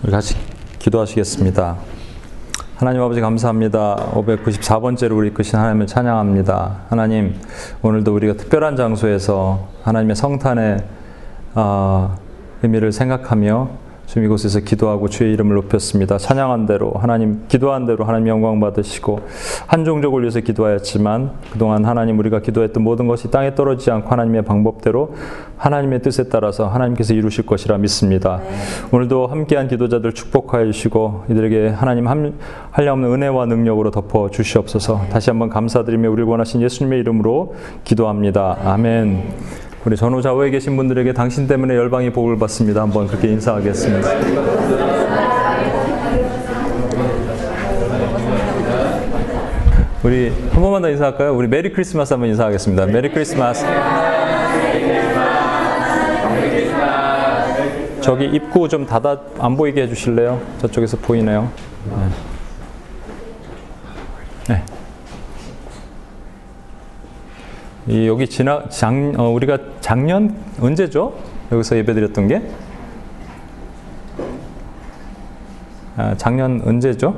우리 같이 기도하시겠습니다. 하나님 아버지 감사합니다. 594번째로 우리 이끄신 하나님을 찬양합니다. 하나님 오늘도 우리가 특별한 장소에서 하나님의 성탄의 어, 의미를 생각하며 지금 이곳에서 기도하고 주의 이름을 높였습니다. 찬양한 대로 하나님 기도한 대로 하나님 영광 받으시고 한 종족을 위해서 기도하였지만 그동안 하나님 우리가 기도했던 모든 것이 땅에 떨어지지 않고 하나님의 방법대로 하나님의 뜻에 따라서 하나님께서 이루실 것이라 믿습니다. 네. 오늘도 함께한 기도자들 축복하여 주시고 이들에게 하나님 한량없는 은혜와 능력으로 덮어 주시옵소서. 다시 한번 감사드리며 우리를 구원하신 예수님의 이름으로 기도합니다. 아멘. 우리 전후 좌우에 계신 분들에게 당신 때문에 열방이 복을 받습니다. 한번 그렇게 인사하겠습니다. 우리 한 번만 더 인사할까요? 우리 Merry Christmas 한번 인사하겠습니다. Merry Christmas. 저기 입구 좀 닫아 안 보이게 해주실래요? 저쪽에서 보이네요. 네. 네. 이 여기 지나 장 어, 우리가 작년 언제죠? 여기서 예배드렸던 게 아, 작년 언제죠?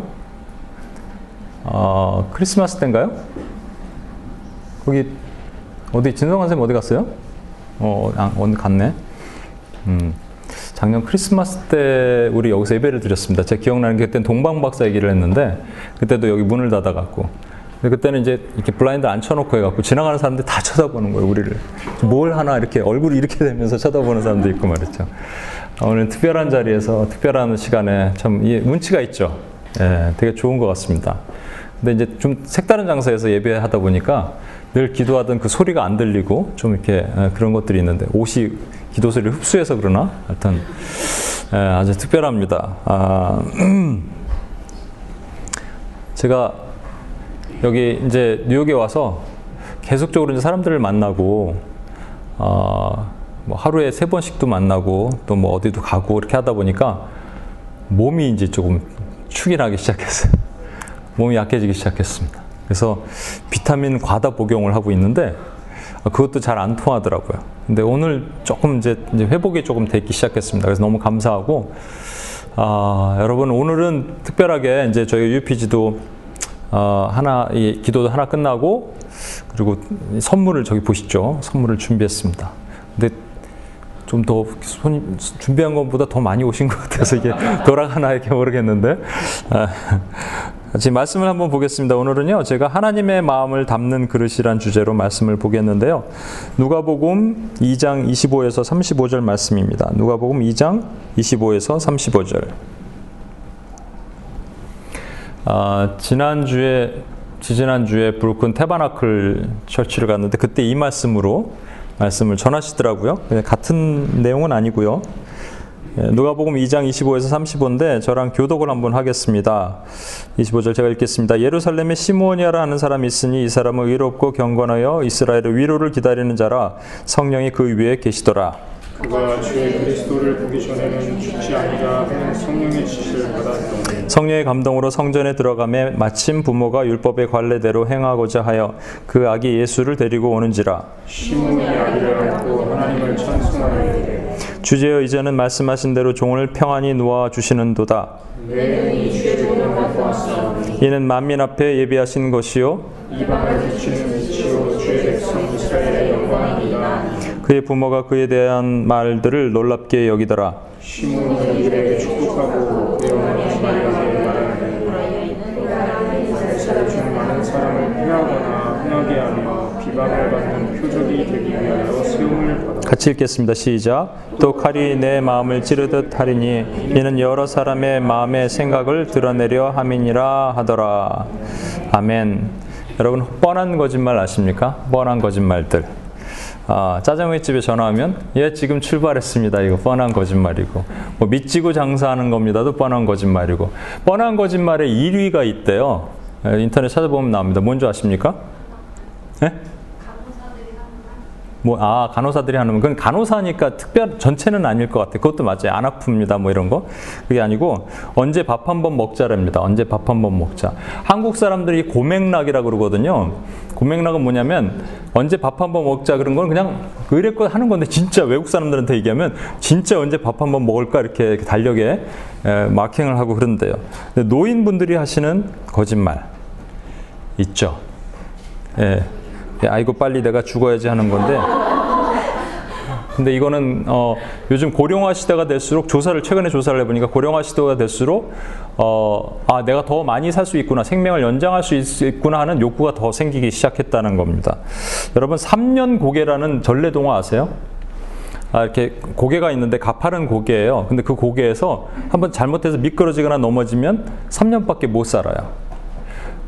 어, 크리스마스 때인가요? 거기 어디 진성한 쌤 어디 갔어요? 어, 아, 어디 갔네. 음. 작년 크리스마스 때 우리 여기서 예배를 드렸습니다. 제가 기억나는 게 그때 동방 박사 얘기를 했는데 그때도 여기 문을 닫아 갖고 그때는 이제 이렇게 블라인드 안 쳐놓고 해갖고 지나가는 사람들이 다 쳐다보는 거예요, 우리를. 뭘 하나 이렇게 얼굴이 이렇게 되면서 쳐다보는 사람도 있고 말이죠. 오늘 특별한 자리에서 특별한 시간에 참 운치가 있죠. 예, 되게 좋은 것 같습니다. 근데 이제 좀 색다른 장소에서 예배하다 보니까 늘 기도하던 그 소리가 안 들리고 좀 이렇게 예, 그런 것들이 있는데 옷이 기도 소리를 흡수해서 그러나 하여튼 예, 아주 특별합니다. 아, 제가 여기 이제 뉴욕에 와서 계속적으로 이제 사람들을 만나고 어, 뭐 하루에 세 번씩도 만나고 또 뭐 어디도 가고 이렇게 하다 보니까 몸이 이제 조금 축이 나기 시작했어요. 몸이 약해지기 시작했습니다. 그래서 비타민 과다 복용을 하고 있는데 그것도 잘 안 통하더라고요. 근데 오늘 조금 이제, 이제 회복이 조금 되기 시작했습니다. 그래서 너무 감사하고 아, 여러분 오늘은 특별하게 이제 저희 UPG도 어, 하나 이 기도도 하나 끝나고 그리고 선물을 저기 보시죠. 선물을 준비했습니다. 근데 좀 더 준비한 것보다 더 많이 오신 것 같아서 이게 돌아가나 이렇게 모르겠는데 아, 지금 말씀을 한번 보겠습니다. 오늘은요 제가 하나님의 마음을 담는 그릇이란 주제로 말씀을 보겠는데요. 누가복음 2장 25에서 35절 말씀입니다. 누가복음 2장 25에서 35절. 아, 지난주에 지지난주에 브루큰 테바나클 철치를 갔는데 그때 이 말씀으로 말씀을 전하시더라고요. 같은 내용은 아니고요. 예, 누가복음 2장 25에서 35인데 저랑 교독을 한번 하겠습니다. 25절 제가 읽겠습니다. 예루살렘에 시므온이라 하는 사람이 있으니 이 사람은 의롭고 경건하여 이스라엘의 위로를 기다리는 자라 성령이 그 위에 계시더라. 그가 주의 그리스도를 보기 전에는 죽지 아니라 성령의 지시를 받았던 성령의 감동으로 성전에 들어가매 마침 부모가 율법의 관례대로 행하고자 하여 그 아기 예수를 데리고 오는지라. 주제여 이제는 말씀하신 대로 종을 평안히 놓아 주시는도다. 이는 만민 앞에 예비하신 것이요. 그의 부모가 그에 대한 말들을 놀랍게 여기더라. 시몬이 이에게 축복하고 배워난 말이라는 많은 사람을 피하거나 흥하게 하며 비방을 받는 표적이 되기 위하여 세움을 받아. 같이 읽겠습니다. 시작. 또 칼이 내 마음을 찌르듯 하리니 이는 여러 사람의 마음의 생각을 드러내려 함이니라 하더라. 아멘. 여러분 뻔한 거짓말 아십니까? 뻔한 거짓말들. 아, 짜장면 집에 전화하면 예 지금 출발했습니다. 이거 뻔한 거짓말이고 뭐 믿지고 장사하는 겁니다도 뻔한 거짓말이고 뻔한 거짓말에 1위가 있대요. 인터넷 찾아보면 나옵니다. 뭔지 아십니까? 네? 뭐, 아, 간호사들이 하는, 그건 간호사니까 특별, 전체는 아닐 것 같아요. 그것도 맞아요. 안 아픕니다. 뭐 이런 거. 그게 아니고, 언제 밥 한 번 먹자랍니다. 언제 밥 한 번 먹자. 한국 사람들이 고맥락이라고 그러거든요. 고맥락은 뭐냐면, 언제 밥 한 번 먹자 그런 건 그냥 의뢰껏 하는 건데, 진짜 외국 사람들한테 얘기하면, 진짜 언제 밥 한 번 먹을까 이렇게 달력에 에, 마킹을 하고 그런데요. 노인분들이 하시는 거짓말. 있죠. 예. 아이고 빨리 내가 죽어야지 하는 건데 근데 이거는 어, 요즘 고령화 시대가 될수록 조사를 최근에 조사를 해보니까 고령화 시대가 될수록 어, 아 내가 더 많이 살 수 있구나 생명을 연장할 수 있, 구나 하는 욕구가 더 생기기 시작했다는 겁니다. 여러분 3년 고개라는 전래 동화 아세요? 아, 이렇게 고개가 있는데 가파른 고개예요. 근데 그 고개에서 한번 잘못해서 미끄러지거나 넘어지면 3년밖에 못 살아요.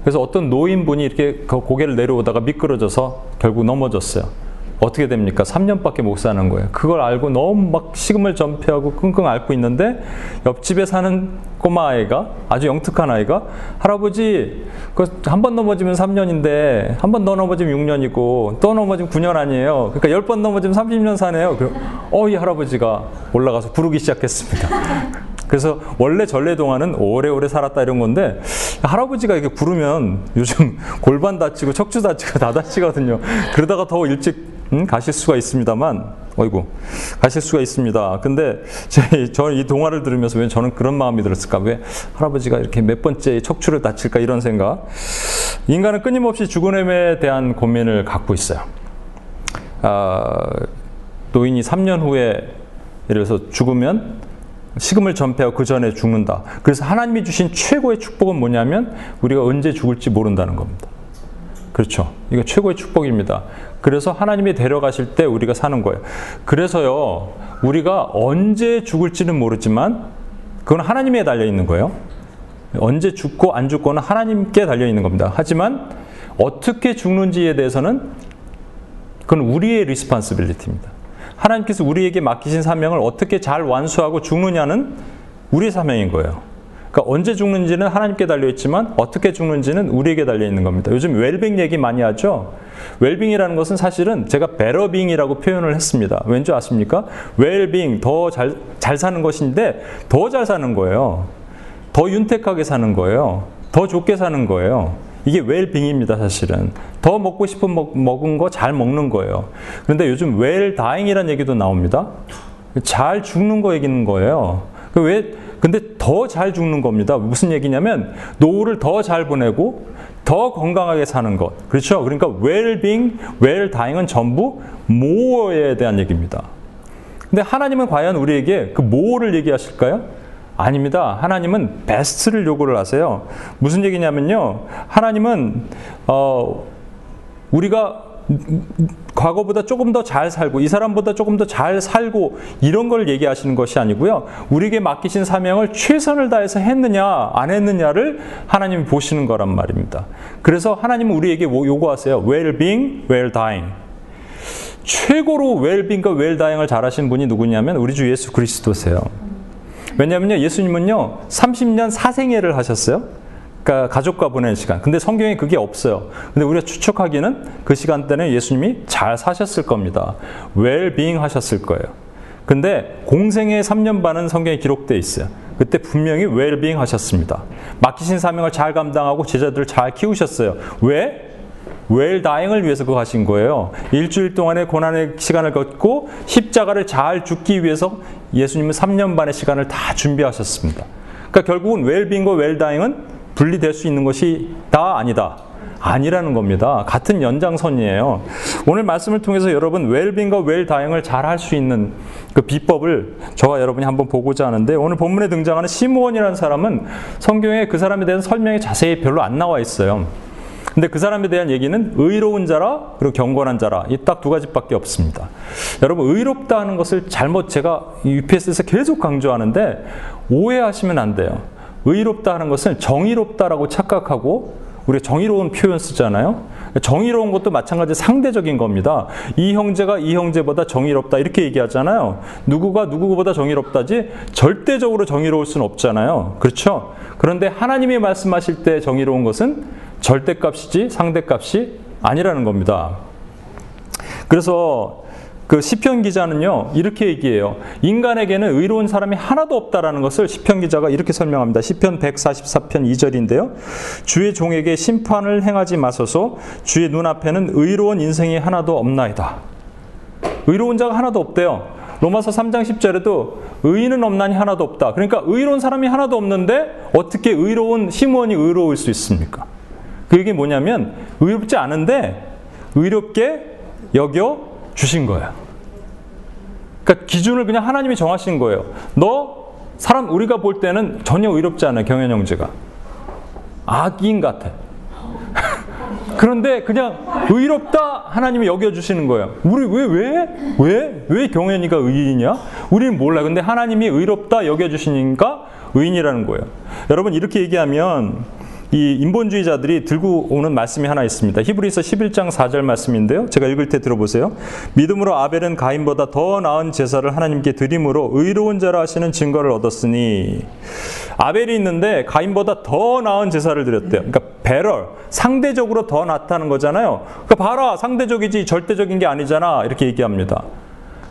그래서 어떤 노인분이 이렇게 그 고개를 내려오다가 미끄러져서 결국 넘어졌어요. 어떻게 됩니까? 3년밖에 못 사는 거예요. 그걸 알고 너무 막 식음을 전폐하고 끙끙 앓고 있는데 옆집에 사는 꼬마 아이가 아주 영특한 아이가 할아버지 그 한 번 넘어지면 3년인데 한 번 더 넘어지면 6년이고 또 넘어지면 9년 아니에요. 그러니까 10번 넘어지면 30년 사네요. 어이 할아버지가 올라가서 부르기 시작했습니다. 그래서 원래 전래동화는 오래오래 살았다 이런 건데 할아버지가 이렇게 부르면 요즘 골반 다치고 척추 다치고 다 다치거든요. 그러다가 더 일찍 음, 가실 수가 있습니다만, 어이구, 가실 수가 있습니다. 근데 저는 이 동화를 들으면서 왜 저는 그런 마음이 들었을까? 왜 할아버지가 이렇게 몇 번째 척추를 다칠까? 이런 생각. 인간은 끊임없이 죽음에 대한 고민을 갖고 있어요. 아, 노인이 3년 후에 예를 들어서 죽으면 식음을 전폐하고 그 전에 죽는다. 그래서 하나님이 주신 최고의 축복은 뭐냐면 우리가 언제 죽을지 모른다는 겁니다. 그렇죠. 이거 최고의 축복입니다. 그래서 하나님이 데려가실 때 우리가 사는 거예요. 그래서요, 우리가 언제 죽을지는 모르지만 그건 하나님에 달려 있는 거예요. 언제 죽고 안 죽고는 하나님께 달려 있는 겁니다. 하지만 어떻게 죽는지에 대해서는 그건 우리의 리스판스빌리티입니다. 하나님께서 우리에게 맡기신 사명을 어떻게 잘 완수하고 죽느냐는 우리의 사명인 거예요. 그러니까 언제 죽는지는 하나님께 달려 있지만 어떻게 죽는지는 우리에게 달려 있는 겁니다. 요즘 웰빙 얘기 많이 하죠. 웰빙이라는 것은 사실은 제가 better-being이라고 표현을 했습니다. 왠지 아십니까? 웰빙 더 잘 잘 사는 것인데 더 잘 사는 거예요. 더 윤택하게 사는 거예요. 더 좋게 사는 거예요. 이게 웰빙입니다, 사실은. 더 먹고 싶은 먹, 먹은 거 잘 먹는 거예요. 그런데 요즘 웰다잉이라는 얘기도 나옵니다. 잘 죽는 거 얘기는 거예요. 그 왜, 근데 더 잘 죽는 겁니다. 무슨 얘기냐면, 노후를 더 잘 보내고, 더 건강하게 사는 것. 그렇죠? 그러니까 웰빙, 웰다잉은 전부 모어에 대한 얘기입니다. 근데 하나님은 과연 우리에게 그 모어를 얘기하실까요? 아닙니다. 하나님은 베스트를 요구를 하세요. 무슨 얘기냐면요. 하나님은 어, 우리가 과거보다 조금 더 잘 살고 이 사람보다 조금 더 잘 살고 이런 걸 얘기하시는 것이 아니고요. 우리에게 맡기신 사명을 최선을 다해서 했느냐 안 했느냐를 하나님이 보시는 거란 말입니다. 그래서 하나님은 우리에게 뭐 요구하세요. well-being, well-dying. 최고로 well-being과 well-dying을 잘하신 분이 누구냐면 우리 주 예수 그리스도세요. 왜냐면요, 예수님은요, 30년 사생애를 하셨어요. 그러니까 가족과 보내는 시간. 근데 성경에 그게 없어요. 근데 우리가 추측하기는 그 시간대는 예수님이 잘 사셨을 겁니다. 웰빙 하셨을 거예요. 근데 공생의 3년 반은 성경에 기록되어 있어요. 그때 분명히 웰빙 하셨습니다. 맡기신 사명을 잘 감당하고 제자들을 잘 키우셨어요. 왜? 웰 다잉을 위해서 그거 하신 거예요. 일주일 동안의 고난의 시간을 걷고 십자가를 잘 죽기 위해서 예수님은 3년 반의 시간을 다 준비하셨습니다. 그러니까 결국은 웰빙과 웰 다잉은 분리될 수 있는 것이 다 아니다. 아니라는 겁니다. 같은 연장선이에요. 오늘 말씀을 통해서 여러분 웰빙과 웰다잉을 잘 할 수 있는 그 비법을 저와 여러분이 한번 보고자 하는데 오늘 본문에 등장하는 시므온이라는 사람은 성경에 그 사람에 대한 설명이 자세히 별로 안 나와 있어요. 근데 그 사람에 대한 얘기는 의로운 자라 그리고 경건한 자라 이 딱 두 가지밖에 없습니다. 여러분 의롭다 하는 것을 잘못 제가 UPS에서 계속 강조하는데 오해하시면 안 돼요. 의롭다 하는 것은 정의롭다라고 착각하고 우리가 정의로운 표현 쓰잖아요. 정의로운 것도 마찬가지 상대적인 겁니다. 이 형제가 이 형제보다 정의롭다 이렇게 얘기하잖아요. 누구가 누구보다 정의롭다지 절대적으로 정의로울 수는 없잖아요. 그렇죠? 그런데 하나님이 말씀하실 때 정의로운 것은 절대값이지 상대값이 아니라는 겁니다. 그래서 그 시편 기자는요 이렇게 얘기해요. 인간에게는 의로운 사람이 하나도 없다라는 것을 시편 기자가 이렇게 설명합니다. 시편 144편 2절인데요. 주의 종에게 심판을 행하지 마소서. 주의 눈앞에는 의로운 인생이 하나도 없나이다. 의로운 자가 하나도 없대요. 로마서 3장 10절에도 의인은 없나니 하나도 없다. 그러니까 의로운 사람이 하나도 없는데 어떻게 의로운 시므온이 의로울 수 있습니까? 그 얘기 뭐냐면 의롭지 않은데 의롭게 여겨 주신 거예요. 그러니까 기준을 그냥 하나님이 정하신 거예요. 너 사람 우리가 볼 때는 전혀 의롭지 않아 경현 형제가 악인 같아. 그런데 그냥 의롭다 하나님이 여겨주시는 거예요. 우리 왜, 왜? 왜? 왜 경현이가 의인이야? 우리는 몰라. 근데 하나님이 의롭다 여겨주시니까 의인이라는 거예요. 여러분, 이렇게 얘기하면 이 인본주의자들이 들고 오는 말씀이 하나 있습니다. 히브리서 11장 4절 말씀인데요. 제가 읽을 때 들어보세요. 믿음으로 아벨은 가인보다 더 나은 제사를 하나님께 드림으로 의로운 자라 하시는 증거를 얻었으니 아벨이 있는데 가인보다 더 나은 제사를 드렸대요. 그러니까 배럴 상대적으로 더 낫다는 거잖아요. 그러니까 봐라 상대적이지 절대적인 게 아니잖아 이렇게 얘기합니다.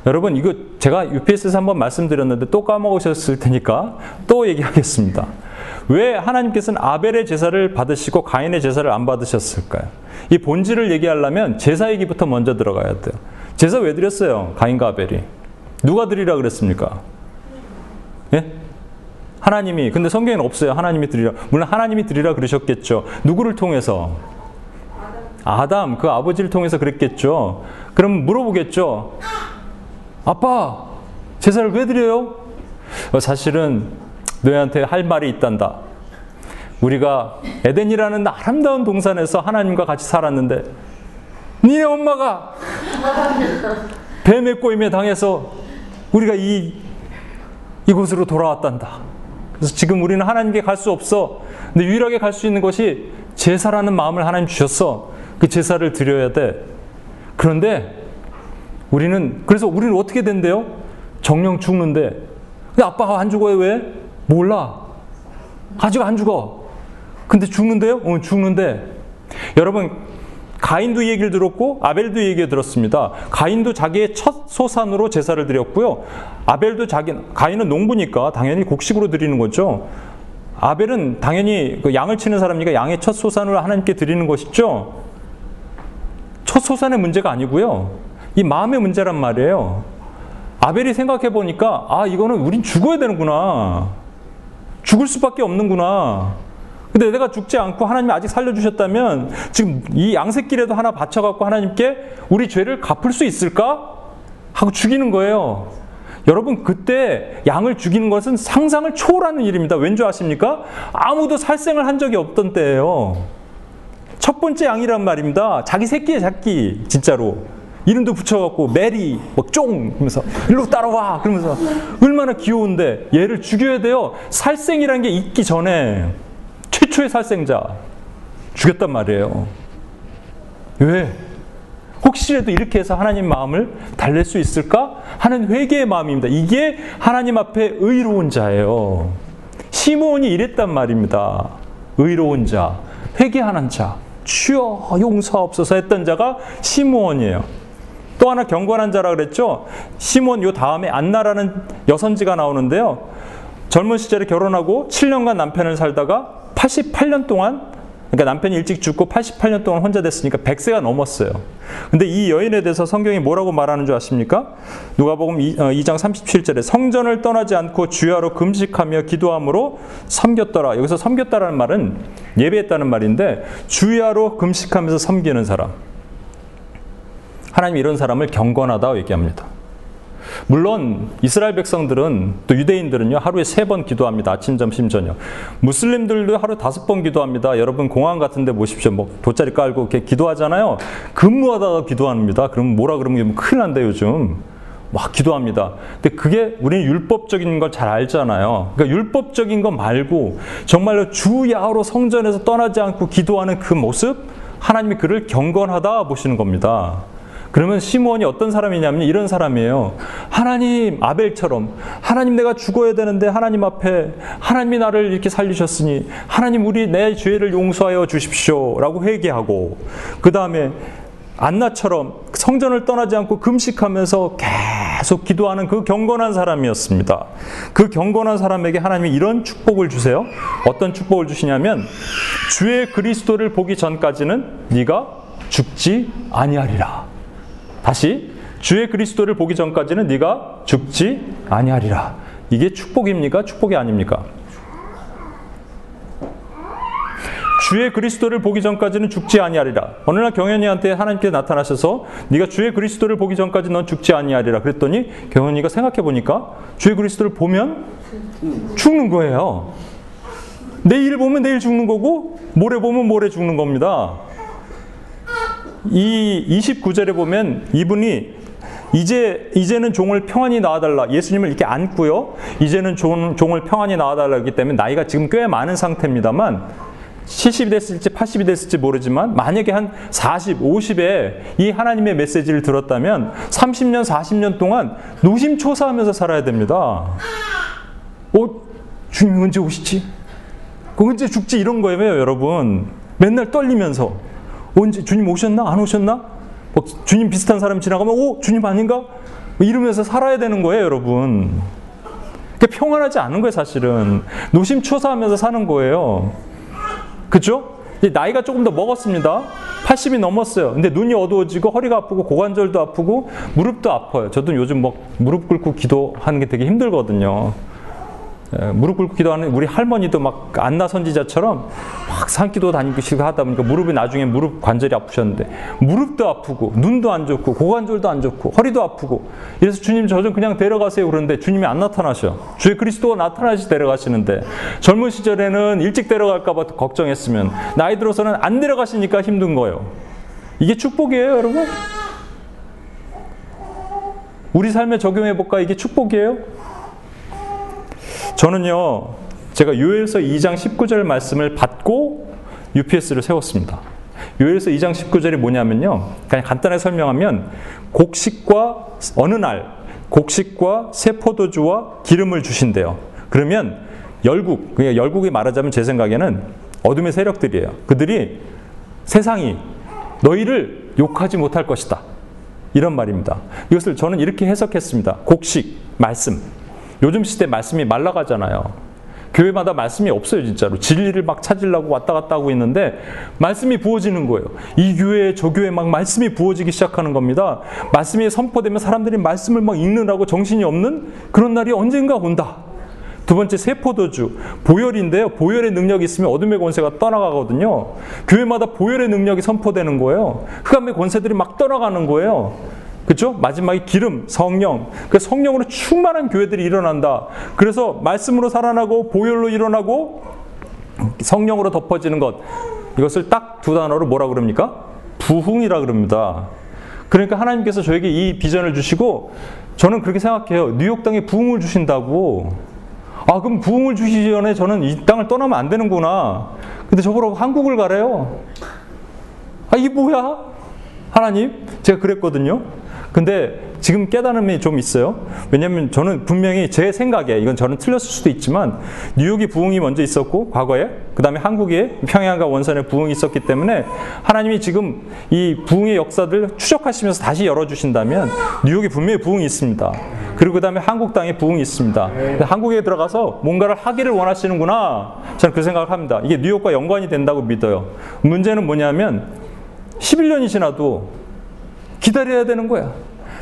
여러분 이거 제가 UPS에서 한번 말씀드렸는데 또 까먹으셨을 테니까 또 얘기하겠습니다. 왜 하나님께서는 아벨의 제사를 받으시고 가인의 제사를 안 받으셨을까요? 이 본질을 얘기하려면 제사 얘기부터 먼저 들어가야 돼요. 제사 왜 드렸어요? 가인과 아벨이. 누가 드리라 그랬습니까? 예? 하나님이. 근데 성경에는 없어요. 하나님이 드리라. 물론 하나님이 드리라 그러셨겠죠. 누구를 통해서? 아담, 그 아버지를 통해서 그랬겠죠. 그럼 물어보겠죠. 아빠, 제사를 왜 드려요? 어, 사실은 너희한테 할 말이 있단다. 우리가 에덴이라는 아름다운 동산에서 하나님과 같이 살았는데 니네 엄마가 뱀의 꼬임에 당해서 우리가 이 이곳으로 돌아왔단다. 그래서 지금 우리는 하나님께 갈 수 없어. 근데 유일하게 갈 수 있는 것이 제사라는 마음을 하나님 주셨어. 그 제사를 드려야 돼. 그런데 우리는 그래서 우리는 어떻게 된대요? 정령 죽는데. 근데 아빠가 안 죽어요 왜? 몰라. 아직 안 죽어. 근데 죽는데요? 어, 죽는데. 여러분, 가인도 얘기를 들었고 아벨도 얘기를 들었습니다. 가인도 자기의 첫 소산으로 제사를 드렸고요. 아벨도 자기 가인은 농부니까 당연히 곡식으로 드리는 거죠. 아벨은 당연히 그 양을 치는 사람이니까 양의 첫 소산으로 하나님께 드리는 것이죠. 첫 소산의 문제가 아니고요. 이 마음의 문제란 말이에요. 아벨이 생각해 보니까 아 이거는 우린 죽어야 되는구나. 죽을 수밖에 없는구나. 근데 내가 죽지 않고 하나님이 아직 살려주셨다면 지금 이 양새끼라도 하나 바쳐갖고 하나님께 우리 죄를 갚을 수 있을까? 하고 죽이는 거예요. 여러분, 그때 양을 죽이는 것은 상상을 초월하는 일입니다. 왠지 아십니까? 아무도 살생을 한 적이 없던 때예요. 첫 번째 양이란 말입니다. 자기 새끼의 새끼, 진짜로. 이름도 붙여갖고 메리, 뭐쫑 하면서 일로 따라와 그러면서 얼마나 귀여운데 얘를 죽여야 돼요. 살생이란 게 있기 전에 최초의 살생자 죽였단 말이에요. 왜? 혹시라도 이렇게 해서 하나님 마음을 달랠 수 있을까 하는 회개의 마음입니다. 이게 하나님 앞에 의로운 자예요. 시므온이 이랬단 말입니다. 의로운 자, 회개하는 자, 주여 용서없어서 했던 자가 시므온이에요. 또 하나 경건한 자라 그랬죠. 시몬 요 다음에 안나라는 여선지가 나오는데요. 젊은 시절에 결혼하고 7년간 남편을 살다가 88년 동안 그러니까 남편이 일찍 죽고 88년 동안 혼자 됐으니까 100세가 넘었어요. 근데 이 여인에 대해서 성경이 뭐라고 말하는 줄 아십니까? 누가복음 2장 37절에 성전을 떠나지 않고 주야로 금식하며 기도함으로 섬겼더라. 여기서 섬겼다라는 말은 예배했다는 말인데 주야로 금식하면서 섬기는 사람. 하나님 이런 사람을 경건하다 얘기합니다. 물론 이스라엘 백성들은 또 유대인들은요 하루에 세 번 기도합니다. 아침, 점심, 저녁. 무슬림들도 하루 다섯 번 기도합니다. 여러분 공항 같은데 보십시오. 뭐 돗자리 깔고 이렇게 기도하잖아요. 근무하다가 기도합니다. 그럼 뭐라 그러면 큰일 난다 요즘. 막 기도합니다. 근데 그게 우리는 율법적인 걸 잘 알잖아요. 그러니까 율법적인 거 말고 정말로 주야로 성전에서 떠나지 않고 기도하는 그 모습 하나님이 그를 경건하다 보시는 겁니다. 그러면 시므온이 어떤 사람이냐면 이런 사람이에요. 하나님 아벨처럼 하나님 내가 죽어야 되는데 하나님 앞에 하나님이 나를 이렇게 살리셨으니 하나님 우리 내 죄를 용서하여 주십시오라고 회개하고 그 다음에 안나처럼 성전을 떠나지 않고 금식하면서 계속 기도하는 그 경건한 사람이었습니다. 그 경건한 사람에게 하나님이 이런 축복을 주세요. 어떤 축복을 주시냐면 주의 그리스도를 보기 전까지는 네가 죽지 아니하리라. 다시 주의 그리스도를 보기 전까지는 네가 죽지 아니하리라. 이게 축복입니까? 축복이 아닙니까? 주의 그리스도를 보기 전까지는 죽지 아니하리라. 어느 날 경현이한테 하나님께서 나타나셔서 네가 주의 그리스도를 보기 전까지 넌 죽지 아니하리라. 그랬더니 경현이가 생각해 보니까 주의 그리스도를 보면 죽는 거예요. 내일 보면 내일 죽는 거고 모레 보면 모레 죽는 겁니다. 이 29절에 보면 이분이 이제 이제는 종을 평안히 낳아달라. 예수님을 이렇게 안고요. 이제는 종, 종을 평안히 낳아달라기 때문에 나이가 지금 꽤 많은 상태입니다만 70이 됐을지 80이 됐을지 모르지만 만약에 한 40, 50에 이 하나님의 메시지를 들었다면 30년, 40년 동안 노심초사하면서 살아야 됩니다. 어, 주님 언제 오시지? 그 언제 죽지? 이런 거예요, 여러분. 맨날 떨리면서. 언제 주님 오셨나? 안 오셨나? 뭐 주님 비슷한 사람 지나가면, 오, 주님 아닌가? 뭐 이러면서 살아야 되는 거예요, 여러분. 평안하지 않은 거예요, 사실은. 노심초사하면서 사는 거예요. 그죠? 나이가 조금 더 먹었습니다. 80이 넘었어요. 근데 눈이 어두워지고 허리가 아프고 고관절도 아프고 무릎도 아파요. 저도 요즘 뭐 무릎 꿇고 기도하는 게 되게 힘들거든요. 예, 무릎 꿇고 기도하는 우리 할머니도 막 안나 선지자처럼 막 산기도 다니시고 하다 보니까 무릎이 나중에 무릎 관절이 아프셨는데 무릎도 아프고 눈도 안 좋고 고관절도 안 좋고 허리도 아프고 그래서 주님 저 좀 그냥 데려가세요 그러는데 주님이 안 나타나셔 주의 그리스도가 나타나시 데려가시는데 젊은 시절에는 일찍 데려갈까 봐 걱정했으면 나이 들어서는 안 데려가시니까 힘든 거예요 이게 축복이에요 여러분? 우리 삶에 적용해 볼까 이게 축복이에요? 저는요, 제가 요엘서 2장 19절 말씀을 받고 UPS를 세웠습니다. 요엘서 2장 19절이 뭐냐면요. 그냥 간단하게 설명하면 곡식과 어느 날 곡식과 새 포도주와 기름을 주신대요. 그러면 열국, 그냥 열국이 말하자면 제 생각에는 어둠의 세력들이에요. 그들이 세상이 너희를 욕하지 못할 것이다. 이런 말입니다. 이것을 저는 이렇게 해석했습니다. 곡식, 말씀. 요즘 시대 말씀이 말라가잖아요. 교회마다 말씀이 없어요, 진짜로. 진리를 막 찾으려고 왔다 갔다 하고 있는데, 말씀이 부어지는 거예요. 이 교회, 저 교회 막 말씀이 부어지기 시작하는 겁니다. 말씀이 선포되면 사람들이 말씀을 막 읽느라고 정신이 없는 그런 날이 언젠가 온다. 두 번째, 세포도주. 보혈인데요. 보혈의 능력이 있으면 어둠의 권세가 떠나가거든요. 교회마다 보혈의 능력이 선포되는 거예요. 흑암의 권세들이 막 떠나가는 거예요. 그렇죠? 마지막에 기름, 성령. 그 성령으로 충만한 교회들이 일어난다. 그래서 말씀으로 살아나고 보혈로 일어나고 성령으로 덮어지는 것. 이것을 딱 두 단어로 뭐라 그럽니까? 부흥이라 그럽니다. 그러니까 하나님께서 저에게 이 비전을 주시고 저는 그렇게 생각해요. 뉴욕 땅에 부흥을 주신다고. 아, 그럼 부흥을 주시기 전에 저는 이 땅을 떠나면 안 되는구나. 근데 저보러 한국을 가래요. 아, 이게 뭐야? 하나님? 제가 그랬거든요. 근데 지금 깨달음이 좀 있어요. 왜냐하면 저는 분명히 제 생각에 이건 저는 틀렸을 수도 있지만 뉴욕이 부흥이 먼저 있었고 과거에 그 다음에 한국에 평양과 원산에 부흥이 있었기 때문에 하나님이 지금 이 부흥의 역사들 추적하시면서 다시 열어 주신다면 뉴욕이 분명히 부흥이 있습니다. 그리고 그 다음에 한국 땅에 부흥이 있습니다. 한국에 들어가서 뭔가를 하기를 원하시는구나. 저는 그 생각을 합니다. 이게 뉴욕과 연관이 된다고 믿어요. 문제는 뭐냐면 11년이 지나도 기다려야 되는 거야.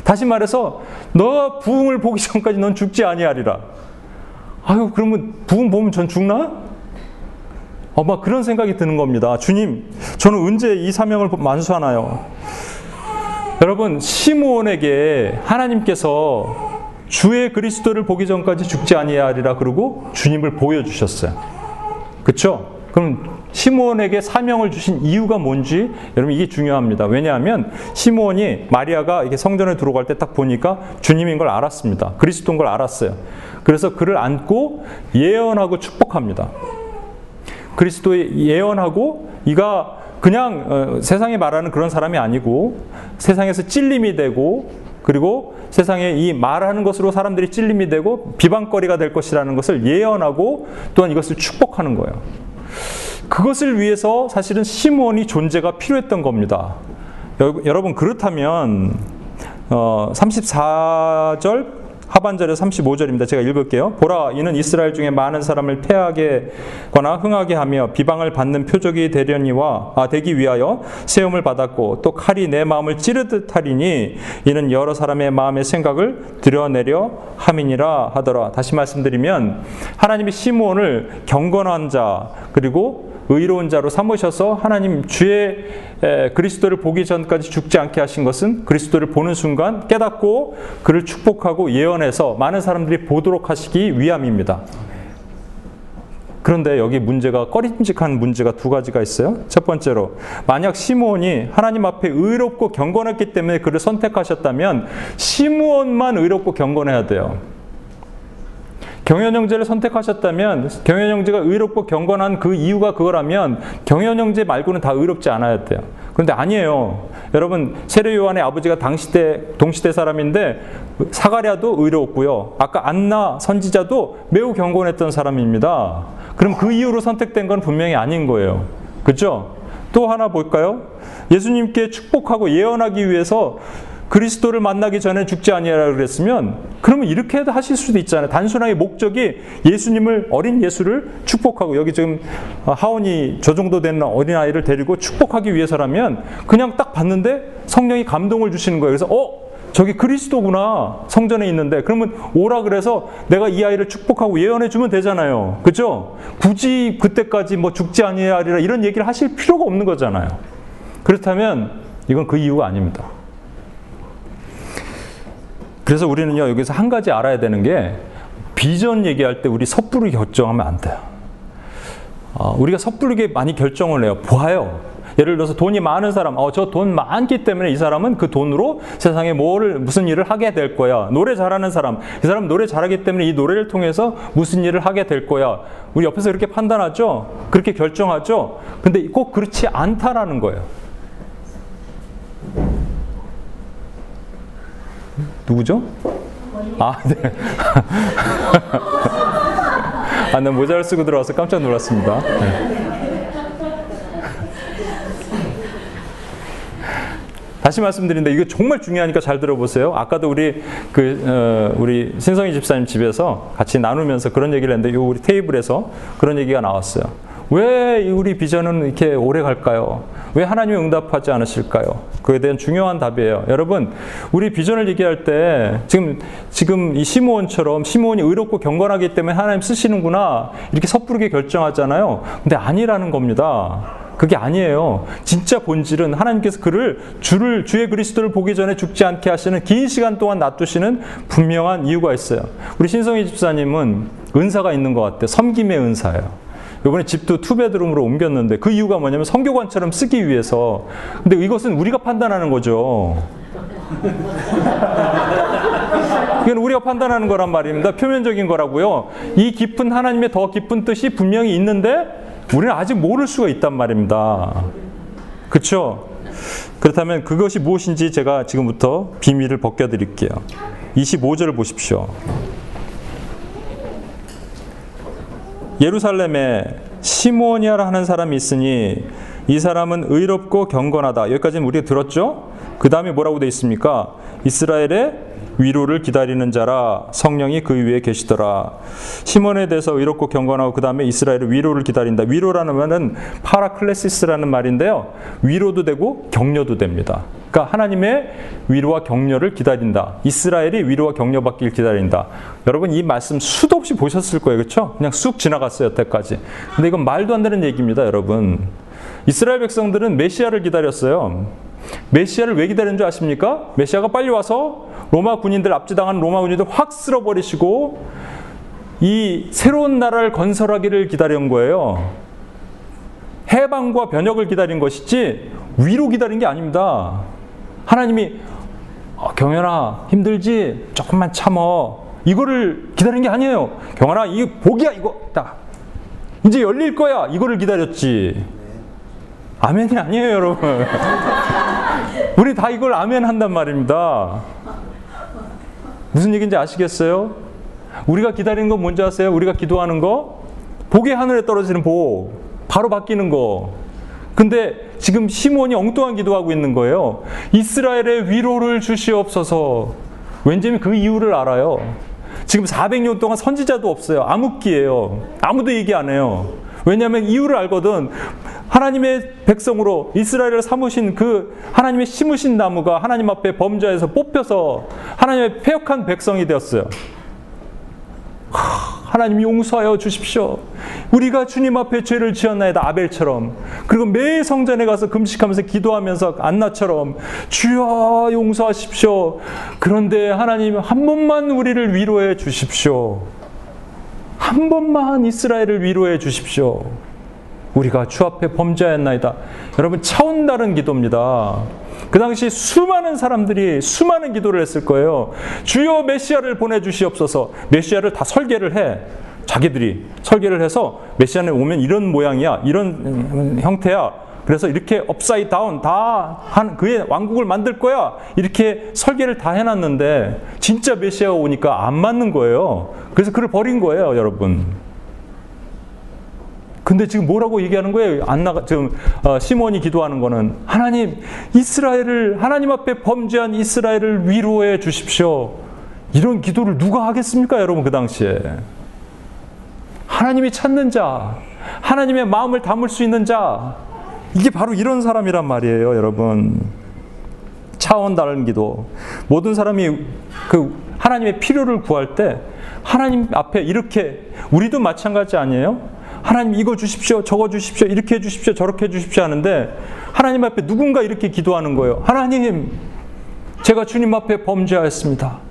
다시 말해서 너 부흥을 보기 전까지 넌 죽지 아니하리라. 아유 그러면 부흥 보면 전 죽나? 아마 그런 생각이 드는 겁니다. 주님, 저는 언제 이 사명을 만수하나요? 여러분 시므온에게 하나님께서 주의 그리스도를 보기 전까지 죽지 아니하리라 그러고 주님을 보여 주셨어요. 그렇죠? 그럼 시므온에게 사명을 주신 이유가 뭔지 여러분 이게 중요합니다. 왜냐하면 시므온이 마리아가 이게 성전에 들어갈 때 딱 보니까 주님인 걸 알았습니다. 그리스도인 걸 알았어요. 그래서 그를 안고 예언하고 축복합니다. 그리스도의 예언하고 이가 그냥 어, 세상에 말하는 그런 사람이 아니고 세상에서 찔림이 되고 그리고 세상에 이 말하는 것으로 사람들이 찔림이 되고 비방거리가 될 것이라는 것을 예언하고 또한 이것을 축복하는 거예요. 그것을 위해서 사실은 시므온이 존재가 필요했던 겁니다. 여러분 그렇다면 어, 34절 하반절에 35절입니다. 제가 읽을게요. 보라, 이는 이스라엘 중에 많은 사람을 패하게거나 흥하게 하며 비방을 받는 표적이 되려니와 아, 되기 위하여 세움을 받았고 또 칼이 내 마음을 찌르듯 하리니 이는 여러 사람의 마음의 생각을 드러내려 함이니라 하더라. 다시 말씀드리면 하나님이 시므온을 경건한 자 그리고 의로운 자로 삼으셔서 하나님 주의 그리스도를 보기 전까지 죽지 않게 하신 것은 그리스도를 보는 순간 깨닫고 그를 축복하고 예언해서 많은 사람들이 보도록 하시기 위함입니다. 그런데 여기 문제가 꺼림직한 문제가 두 가지가 있어요. 첫 번째로 만약 시므온이 하나님 앞에 의롭고 경건했기 때문에 그를 선택하셨다면 시므온만 의롭고 경건해야 돼요. 경연 형제를 선택하셨다면 경연 형제가 의롭고 경건한 그 이유가 그거라면 경연 형제 말고는 다 의롭지 않아야 돼요. 그런데 아니에요. 여러분 세례 요한의 아버지가 당시대 동시대 사람인데 사가랴도 의로웠고요. 아까 안나 선지자도 매우 경건했던 사람입니다. 그럼 그 이유로 선택된 건 분명히 아닌 거예요. 그렇죠? 또 하나 볼까요? 예수님께 축복하고 예언하기 위해서 그리스도를 만나기 전에 죽지 아니하라 그랬으면 그러면 이렇게 하실 수도 있잖아요. 단순하게 목적이 예수님을 어린 예수를 축복하고 여기 지금 하원이 저 정도 되는 어린 아이를 데리고 축복하기 위해서라면 그냥 딱 봤는데 성령이 감동을 주시는 거예요. 그래서 어 저기 그리스도구나 성전에 있는데 그러면 오라 그래서 내가 이 아이를 축복하고 예언해 주면 되잖아요. 그죠? 굳이 그때까지 뭐 죽지 아니하리라 이런 얘기를 하실 필요가 없는 거잖아요. 그렇다면 이건 그 이유가 아닙니다. 그래서 우리는요, 여기서 한 가지 알아야 되는 게 비전 얘기할 때 우리 섣부르게 결정하면 안 돼요. 어, 우리가 섣부르게 많이 결정을 해요. 보아요. 예를 들어서 돈이 많은 사람, 어, 저 돈 많기 때문에 이 사람은 그 돈으로 세상에 뭐를, 무슨 일을 하게 될 거야. 노래 잘하는 사람, 이 사람 노래 잘하기 때문에 이 노래를 통해서 무슨 일을 하게 될 거야. 우리 옆에서 그렇게 판단하죠? 그렇게 결정하죠? 근데 꼭 그렇지 않다라는 거예요. 누구죠? 아, 네. 아, 난 모자를 쓰고 들어와서 깜짝 놀랐습니다. 네. 다시 말씀드린다. 이거 정말 중요하니까 잘 들어보세요. 아까도 우리 그 어, 우리 신성희 집사님 집에서 같이 나누면서 그런 얘기를 했는데 요 우리 테이블에서 그런 얘기가 나왔어요. 왜 우리 비전은 이렇게 오래 갈까요? 왜 하나님이 응답하지 않으실까요? 그에 대한 중요한 답이에요. 여러분, 우리 비전을 얘기할 때 지금 지금 이 시므온처럼 시므온이 의롭고 경건하기 때문에 하나님 쓰시는구나 이렇게 섣부르게 결정하잖아요. 근데 아니라는 겁니다. 그게 아니에요. 진짜 본질은 하나님께서 그를 주를 주의 그리스도를 보기 전에 죽지 않게 하시는 긴 시간 동안 놔두시는 분명한 이유가 있어요. 우리 신성희 집사님은 은사가 있는 것 같아요. 섬김의 은사예요. 이번에 집도 투베드룸으로 옮겼는데 그 이유가 뭐냐면 성교관처럼 쓰기 위해서. 근데 이것은 우리가 판단하는 거죠. 이건 우리가 판단하는 거란 말입니다. 표면적인 거라고요. 이 깊은 하나님의 더 깊은 뜻이 분명히 있는데 우리는 아직 모를 수가 있단 말입니다. 그렇죠? 그렇다면 그것이 무엇인지 제가 지금부터 비밀을 벗겨드릴게요. 25절을 보십시오. 예루살렘에 하는 사람이 있으니 이 사람은 의롭고 경건하다. 여기까지는 우리가 들었죠? 그 다음에 뭐라고 되어 있습니까? 이스라엘의 위로를 기다리는 자라 성령이 그 위에 계시더라. 시므온에 대해서 의롭고 경건하고 그 다음에 이스라엘의 위로를 기다린다. 위로라는 말은 파라클레시스라는 말인데요. 위로도 되고 격려도 됩니다. 그러니까 하나님의 위로와 격려를 기다린다. 이스라엘이 위로와 격려받길 기다린다. 여러분 이 말씀 수도 없이 보셨을 거예요. 그렇죠? 그냥 쑥 지나갔어요. 여태까지. 근데 이건 말도 안 되는 얘기입니다, 여러분. 이스라엘 백성들은 메시아를 기다렸어요. 메시아를 왜 기다리는 줄 아십니까? 메시아가 빨리 와서 로마 군인들 압지당한 로마 군인들 확 쓸어버리시고 이 새로운 나라를 건설하기를 기다린 거예요. 해방과 변혁을 기다린 것이지 위로 기다린 게 아닙니다. 하나님이 어, 경연아 힘들지 조금만 참어 이거를 기다린 게 아니에요. 경연아 이 복이야 이거 딱 이제 열릴 거야 이거를 기다렸지. 아멘이 아니에요 여러분. 우리 다 이걸 아멘 한단 말입니다. 무슨 얘기인지 아시겠어요? 우리가 기다리는 건 뭔지 아세요? 우리가 기도하는 거? 복의 하늘에 떨어지는 복. 바로 바뀌는 거. 근데 지금 시몬이 엉뚱한 기도하고 있는 거예요. 이스라엘의 위로를 주시옵소서. 왠지 그 이유를 알아요. 지금 400년 동안 선지자도 없어요. 암흑기예요. 아무도 얘기 안 해요. 왜냐하면 이유를 알거든. 하나님의 백성으로 이스라엘을 삼으신 그 하나님의 심으신 나무가 하나님 앞에 범죄에서 뽑혀서 하나님의 폐역한 백성이 되었어요. 하나님 용서하여 주십시오. 우리가 주님 앞에 죄를 지었나이다 아벨처럼 그리고 매 성전에 가서 금식하면서 기도하면서 안나처럼 주여 용서하십시오. 그런데 하나님 한 번만 우리를 위로해 주십시오. 한 번만 이스라엘을 위로해 주십시오. 우리가 주 앞에 범죄하였나이다. 여러분 차원 다른 기도입니다. 그 당시 수많은 사람들이 수많은 기도를 했을 거예요. 주여 메시아를 보내주시옵소서. 메시아를 다 설계를 해. 자기들이 설계를 해서 메시아는 오면 이런 모양이야. 이런 형태야. 그래서 이렇게 업사이 다운 다 한 그의 왕국을 만들 거야. 이렇게 설계를 다 해놨는데 진짜 메시아가 오니까 안 맞는 거예요. 그래서 그를 버린 거예요, 여러분. 근데 지금 뭐라고 얘기하는 거예요? 안나가 지금 어, 시몬이 기도하는 거는 하나님 이스라엘을 하나님 앞에 범죄한 이스라엘을 위로해 주십시오. 이런 기도를 누가 하겠습니까, 여러분 그 당시에? 하나님이 찾는 자, 하나님의 마음을 담을 수 있는 자, 이게 바로 이런 사람이란 말이에요, 여러분. 차원 다른 기도. 모든 사람이 그 하나님의 필요를 구할 때 하나님 앞에 이렇게 우리도 마찬가지 아니에요? 하나님 이거 주십시오, 저거 주십시오, 이렇게 해 주십시오, 저렇게 해 주십시오 하는데 하나님 앞에 누군가 이렇게 기도하는 거예요. 하나님, 제가 주님 앞에 범죄하였습니다.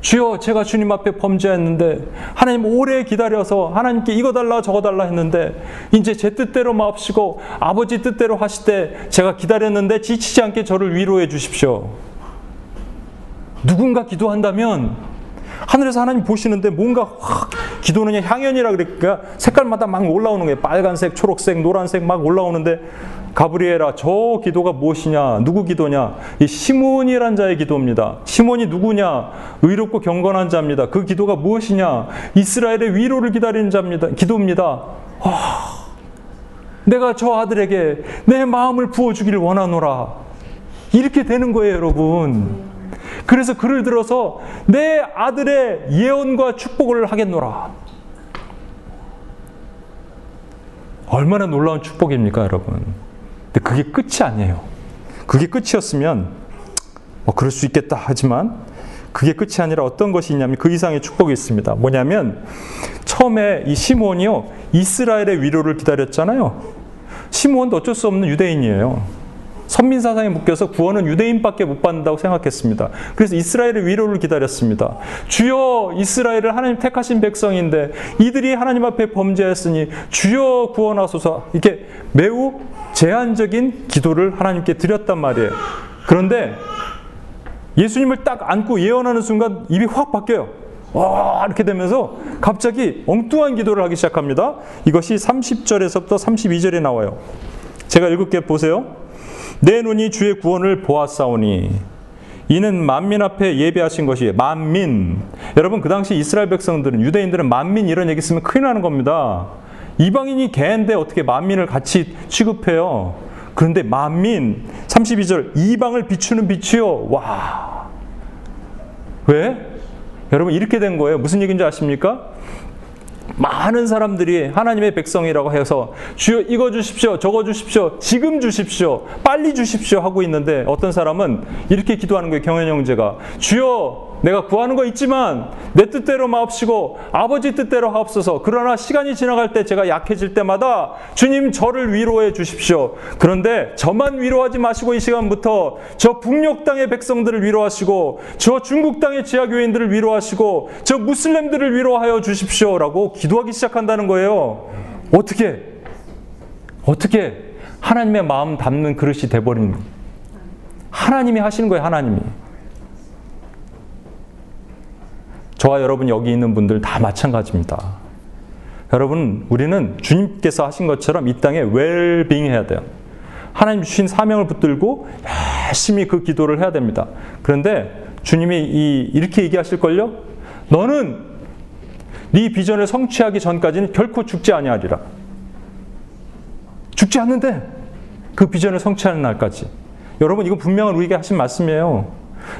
주여, 제가 주님 앞에 범죄했는데 하나님 오래 기다려서 하나님께 이거 달라 저거 달라 했는데 이제 제 뜻대로 마옵시고 아버지 뜻대로 하시되 제가 기다렸는데 지치지 않게 저를 위로해 주십시오. 누군가 기도한다면 하늘에서 하나님 보시는데 뭔가 확 기도는 향연이라 그러니까 색깔마다 막 올라오는 거예요. 빨간색, 초록색, 노란색 막 올라오는데 가브리엘아 저 기도가 무엇이냐? 누구 기도냐? 이 시몬이란 자의 기도입니다. 시몬이 누구냐? 의롭고 경건한 자입니다. 그 기도가 무엇이냐? 이스라엘의 위로를 기다리는 자입니다. 기도입니다. 와, 내가 저 아들에게 내 마음을 부어주기를 원하노라. 이렇게 되는 거예요, 여러분. 그래서 그를 들어서 내 아들의 예언과 축복을 하겠노라. 얼마나 놀라운 축복입니까, 여러분? 근데 그게 끝이 아니에요. 그게 끝이었으면 뭐 그럴 수 있겠다 하지만 그게 끝이 아니라 어떤 것이 있냐면 그 이상의 축복이 있습니다. 뭐냐면 처음에 이 시몬이요 이스라엘의 위로를 기다렸잖아요. 시몬도 어쩔 수 없는 유대인이에요. 선민 사상에 묶여서 구원은 유대인밖에 못 받는다고 생각했습니다. 그래서 이스라엘의 위로를 기다렸습니다. 주여 이스라엘을 하나님 택하신 백성인데 이들이 하나님 앞에 범죄했으니 주여 구원하소서 이렇게 매우 제한적인 기도를 하나님께 드렸단 말이에요. 그런데 예수님을 딱 안고 예언하는 순간 입이 확 바뀌어요. 와 이렇게 되면서 갑자기 엉뚱한 기도를 하기 시작합니다. 이것이 30절에서부터 32절에 나와요. 제가 읽을게 보세요. 내 눈이 주의 구원을 보았사오니 이는 만민 앞에 예배하신 것이 만민. 여러분 그 당시 이스라엘 백성들은 유대인들은 만민 이런 얘기 쓰면 큰일 나는 겁니다. 이방인이 개인데 어떻게 만민을 같이 취급해요? 그런데 만민 32절 이방을 비추는 빛이요. 와. 왜? 여러분 이렇게 된 거예요. 무슨 얘기인지 아십니까? 많은 사람들이 하나님의 백성이라고 해서 주여 이거 주십시오, 저거 주십시오, 지금 주십시오, 빨리 주십시오 하고 있는데 어떤 사람은 이렇게 기도하는 거예요. 경현 형제가 주여 내가 구하는 거 있지만 내 뜻대로 마옵시고 아버지 뜻대로 하옵소서. 그러나 시간이 지나갈 때 제가 약해질 때마다 주님 저를 위로해 주십시오. 그런데 저만 위로하지 마시고 이 시간부터 저 북녘 땅의 백성들을 위로하시고 저 중국 땅의 지하 교인들을 위로하시고 저 무슬림들을 위로하여 주십시오라고 기도하기 시작한다는 거예요. 어떻게 어떻게 하나님의 마음 담는 그릇이 돼 버린 하나님이 하시는 거예요, 하나님이. 저와 여러분 여기 있는 분들 다 마찬가지입니다. 여러분, 우리는 주님께서 하신 것처럼 이 땅에 웰빙 해야 돼요. 하나님 주신 사명을 붙들고 열심히 그 기도를 해야 됩니다. 그런데 주님이 이, 이렇게 얘기하실걸요? 너는 네 비전을 성취하기 전까지는 결코 죽지 아니하리라. 죽지 않는데 그 비전을 성취하는 날까지. 여러분 이거 분명한 우리에게 하신 말씀이에요.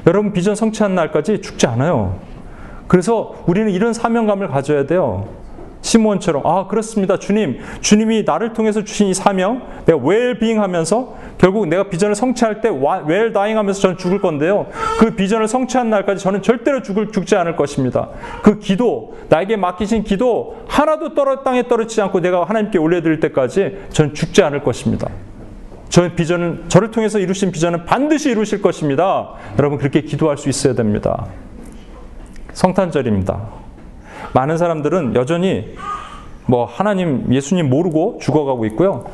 여러분 비전 성취하는 날까지 죽지 않아요. 그래서 우리는 이런 사명감을 가져야 돼요. 시몬처럼 아 그렇습니다 주님. 주님이 나를 통해서 주신 이 사명 내가 웰빙 하면서 결국 내가 비전을 성취할 때 웰 다잉 하면서 저는 죽을 건데요. 그 비전을 성취한 날까지 저는 절대로 죽을 죽지 않을 것입니다. 그 기도 나에게 맡기신 기도 하나도 떨어 땅에 떨어지지 않고 내가 하나님께 올려드릴 때까지 저는 죽지 않을 것입니다. 저의 비전은 저를 통해서 이루신 비전은 반드시 이루실 것입니다. 여러분 그렇게 기도할 수 있어야 됩니다 성탄절입니다 많은 사람들은 여전히 뭐 하나님, 예수님 모르고 죽어가고 있고요.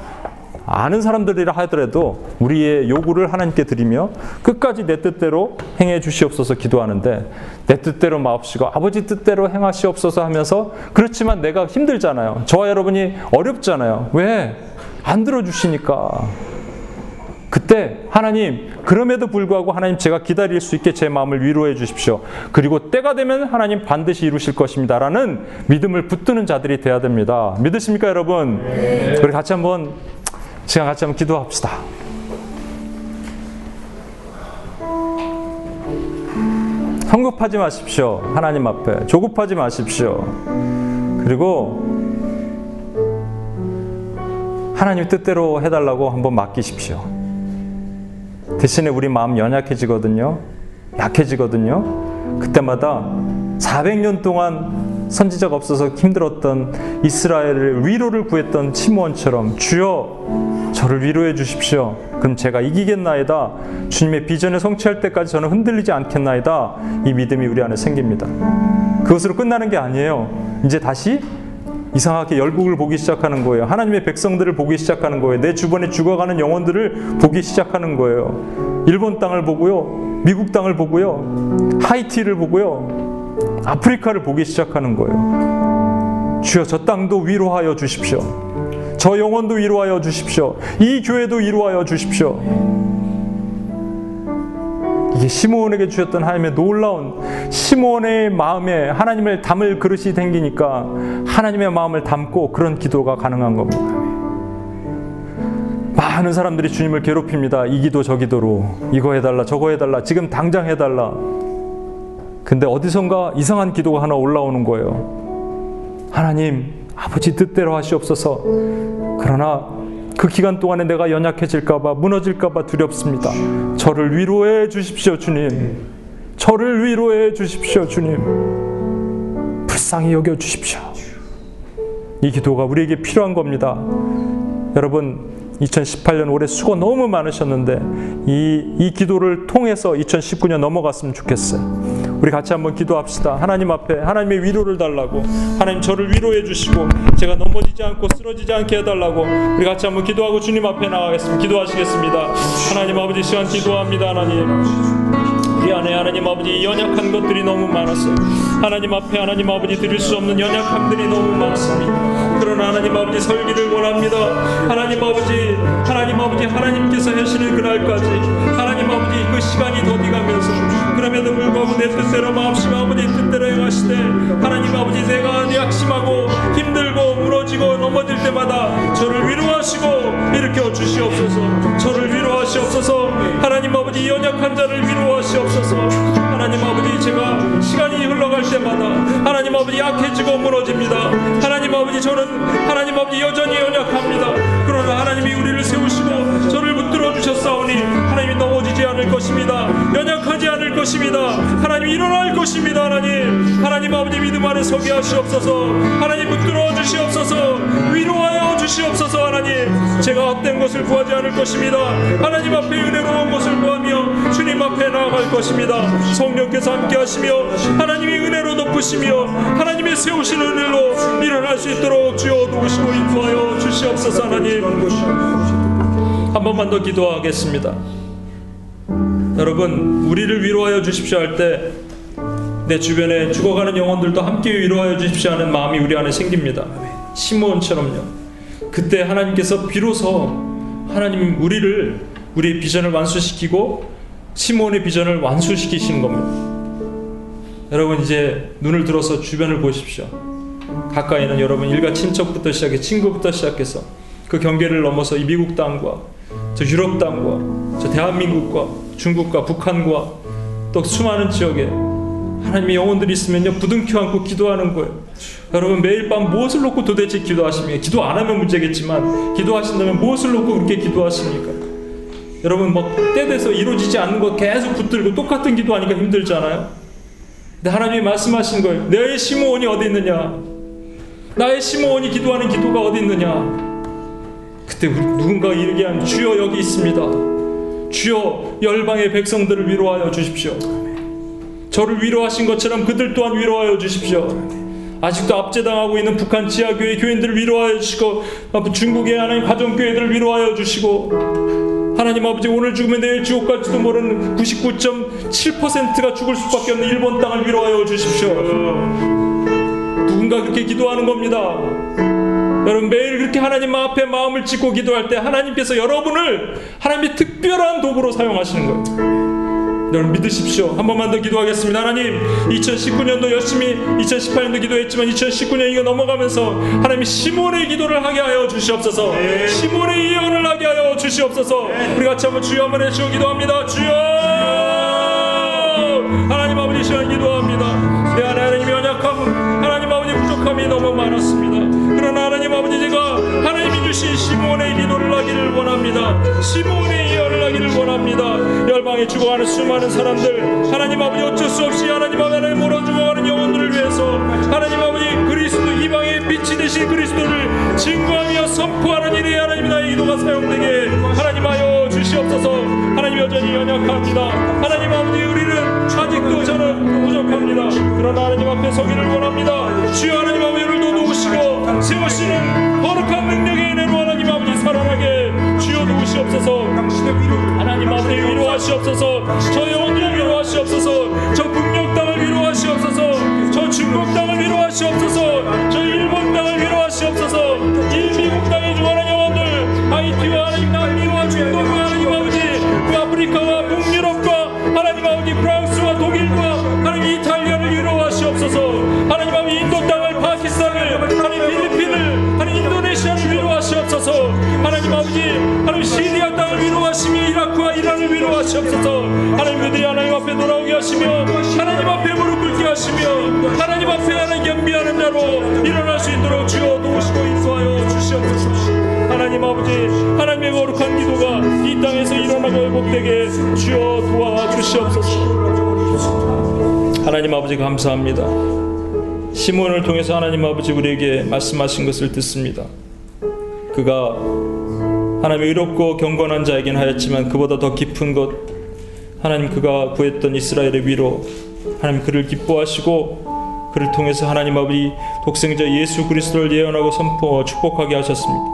아는 사람들이라 하더라도 우리의 요구를 하나님께 드리며 끝까지 내 뜻대로 행해 주시옵소서 기도하는데 내 뜻대로 마옵시고 아버지 뜻대로 행하시옵소서 하면서 그렇지만 내가 힘들잖아요. 저와 여러분이 어렵잖아요. 왜? 안 들어주시니까. 그때 하나님 그럼에도 불구하고 하나님 제가 기다릴 수 있게 제 마음을 위로해 주십시오. 그리고 때가 되면 하나님 반드시 이루실 것입니다라는 믿음을 붙드는 자들이 돼야 됩니다. 믿으십니까 여러분? 네. 우리 같이 한번 시간 같이 한번 기도합시다. 성급하지 마십시오. 하나님 앞에 조급하지 마십시오. 그리고 하나님 뜻대로 해달라고 한번 맡기십시오. 대신에 우리 마음 연약해지거든요. 약해지거든요. 그때마다 400년 동안 선지자가 없어서 힘들었던 이스라엘을 위로를 구했던 치무원처럼 주여 저를 위로해 주십시오. 그럼 제가 이기겠나이다. 주님의 비전을 성취할 때까지 저는 흔들리지 않겠나이다. 이 믿음이 우리 안에 생깁니다. 그것으로 끝나는 게 아니에요. 이제 다시 이상하게 열국을 보기 시작하는 거예요. 하나님의 백성들을 보기 시작하는 거예요. 내 주변에 죽어가는 영혼들을 보기 시작하는 거예요. 일본 땅을 보고요. 미국 땅을 보고요. 하이티를 보고요. 아프리카를 보기 시작하는 거예요. 주여 저 땅도 위로하여 주십시오. 저 영혼도 위로하여 주십시오. 이 교회도 위로하여 주십시오. 이게 시므온에게 주셨던 하나님의 놀라운 시므온의 마음에 하나님을 담을 그릇이 생기니까 하나님의 마음을 담고 그런 기도가 가능한 겁니다. 많은 사람들이 주님을 괴롭힙니다. 이 기도 저 기도로 이거 해달라 저거 해달라 지금 당장 해달라. 근데 어디선가 이상한 기도가 하나 올라오는 거예요. 하나님 아버지 뜻대로 하시옵소서. 그러나 그 기간 동안에 내가 연약해질까봐 무너질까봐 두렵습니다. 저를 위로해 주십시오, 주님. 저를 위로해 주십시오, 주님. 불쌍히 여겨 주십시오. 이 기도가 우리에게 필요한 겁니다. 여러분, 2018년 올해 수고 너무 많으셨는데 이, 이 기도를 통해서 2019년 넘어갔으면 좋겠어요. 우리 같이 한번 기도합시다. 하나님 앞에 하나님의 위로를 달라고 하나님 저를 위로해 주시고 제가 넘어지지 않고 쓰러지지 않게 해달라고 우리 같이 한번 기도하고 주님 앞에 나가겠습니다. 기도하시겠습니다. 하나님 아버지 시간 기도합니다. 하나님. 우리 안에 하나님 아버지 연약한 것들이 너무 많았어요. 하나님 앞에 하나님 아버지 드릴 수 없는 연약함들이 너무 많습니다. 그러나 하나님 아버지 설기를 원합니다. 하나님 아버지, 하나님 아버지, 하나님께서 하시는 그날까지 하나님 아버지 그 시간이 더디가면서 그럼에도 불구하고 내 뜻대로 마음씨가 아버지 뜻대로 행하시되 하나님 아버지 내가 약심하고 힘들고 무너지고 넘어질 때마다 저를 위로하시고 일으켜 주시옵소서. 저를 위로하시옵소서. 하나님 아버지 연약한 자를 위로하시옵소서. 하나님 아버지 제가 시간이 흘러갈 때마다 하나님 아버지 약해지고 무너집니다 하나님 아버지 저는 하나님 아버지 여전히 연약합니다 그러나 하나님 것입니다. 하나님 일어날 것입니다 하나님. 하나님 아버지 믿음 안에 서게 하시옵소서. 하나님 붙들어 주시옵소서. 위로하여 주시옵소서 하나님. 제가 헛된 것을 구하지 않을 것입니다. 하나님 앞에 은혜로운 것을 구하며 주님 앞에 나아갈 것입니다. 성령께서 함께 하시며 하나님이 은혜로 높으시며 하나님의 세우신 은혜로 일어날 수 있도록 주여 도우시고 인도하여 주시옵소서 하나님. 한 번만 더 기도하겠습니다. 여러분 우리를 위로하여 주십시오 할 때 내 주변에 죽어가는 영혼들도 함께 위로하여 주십시오 하는 마음이 우리 안에 생깁니다. 시몬처럼요. 그때 하나님께서 비로소 하나님 우리를 우리의 비전을 완수시키고 시몬의 비전을 완수시키시는 겁니다. 여러분 이제 눈을 들어서 주변을 보십시오. 가까이는 는 여러분 일가 친척부터 시작해 친구부터 시작해서 그 경계를 넘어서 이 미국 땅과 저 유럽 땅과 저 대한민국과 중국과 북한과 또 수많은 지역에 하나님의 영혼들이 있으면요 부둥켜 안고 기도하는 거예요. 여러분 매일 밤 무엇을 놓고 도대체 기도하십니까? 기도 안 하면 문제겠지만 기도하신다면 무엇을 놓고 그렇게 기도하십니까? 여러분 뭐때 돼서 이루어지지 않는 거 계속 붙들고 똑같은 기도하니까 힘들잖아요. 근데 하나님이 말씀하신 거예요. 내 시므온이 어디 있느냐? 나의 시므온이 기도하는 기도가 어디 있느냐? 그때 누군가 이르게 한 주여 여기 있습니다. 주여 열방의 백성들을 위로하여 주십시오. 저를 위로하신 것처럼 그들 또한 위로하여 주십시오. 아직도 압제당하고 있는 북한 지하교회 교인들을 위로하여 주시고 중국의 하나님 가정교회들을 위로하여 주시고 하나님 아버지 오늘 죽으면 내일 지옥 갈지도 모르는 99.7%가 죽을 수밖에 없는 일본 땅을 위로하여 주십시오. 누군가 그렇게 기도하는 겁니다. 여러분 매일 그렇게 하나님 앞에 마음을 찢고 기도할 때 하나님께서 여러분을 하나님의 특별한 도구로 사용하시는 거예요. 여러분 믿으십시오. 한 번만 더 기도하겠습니다. 하나님 2019년도 열심히 2018년도 기도했지만 2019년 이거 넘어가면서 하나님 시몬의 기도를 하게 하여 주시옵소서. 네. 시몬의 예언을 하게 하여 주시옵소서. 네. 우리 같이 한번 주여 한번 해주시고 기도합니다. 주여 하나님 아버지 시간 기도합니다. 내 안에 하나님의 아버지 제가 하나님이 주신 시몬의 기도를 하기를 원합니다. 시몬의 예언을 하기를 원합니다. 열방에 죽어가는 수많은 사람들 하나님 아버지 어쩔 수 없이 하나님 아버지 몰아 죽어가는 영혼들을 위해서 하나님 아버지 그리스도 이방의 빛이 되신 그리스도를 증거하며 선포하는 일에 하나님 나의 기도가 사용되게 하나님하여 주시옵소서 하나님 여전히 연약합니다 하나님 아버지 우리는 아직도 저는 부족합니다 그러나 하나님 앞에 서기를 원합니다 주여 하나님 아버지 도우시고 세우시는 거룩한 능력의 은혜로 하나님 아버지 살아나게 주여 도우시옵소서. 하나님 아버지 위로하시옵소서. 저 영혼들 위로하시옵소서. 저 북녘 땅을 위로하시옵소서. 저 중국 땅을 위로하시옵소서 그들이 하나님 앞에 돌아오게 하시며 하나님 앞에 무릎 꿇게 하시며 하나님 앞에 하나님 겸비하는 자로 일어날 수 있도록 주여 도우시고 인도하여 주시옵소서. 하나님 아버지 하나님의 거룩한 기도가 이 땅에서 일어나고 회복되게 주여 도와주시옵소서. 하나님 아버지 감사합니다. 시몬을 통해서 하나님 아버지 우리에게 말씀하신 것을 듣습니다. 그가 하나님 의롭고 경건한 자이긴 하였지만 그보다 더 깊은 것 하나님 그가 구했던 이스라엘의 위로 하나님 그를 기뻐하시고 그를 통해서 하나님 아버지 독생자 예수 그리스도를 예언하고 선포 축복하게 하셨습니다.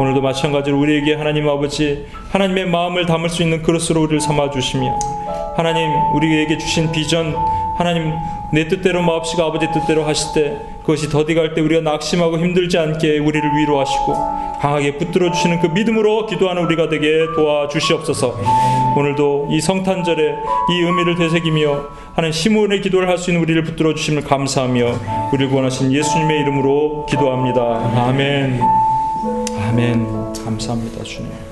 오늘도 마찬가지로 우리에게 하나님 아버지 하나님의 마음을 담을 수 있는 그릇으로 우리를 삼아 주시며 하나님 우리에게 주신 비전 하나님 내 뜻대로 마옵시고 아버지 뜻대로 하실 때 그것이 더디갈 때 우리가 낙심하고 힘들지 않게 우리를 위로하시고 강하게 붙들어 주시는 그 믿음으로 기도하는 우리가 되게 도와주시옵소서. 오늘도 이 성탄절에 이 의미를 되새기며 하는 시몬의 기도를 할 수 있는 우리를 붙들어 주심을 감사하며 우리를 구원하신 예수님의 이름으로 기도합니다. 아멘. 아멘. 감사합니다, 주님.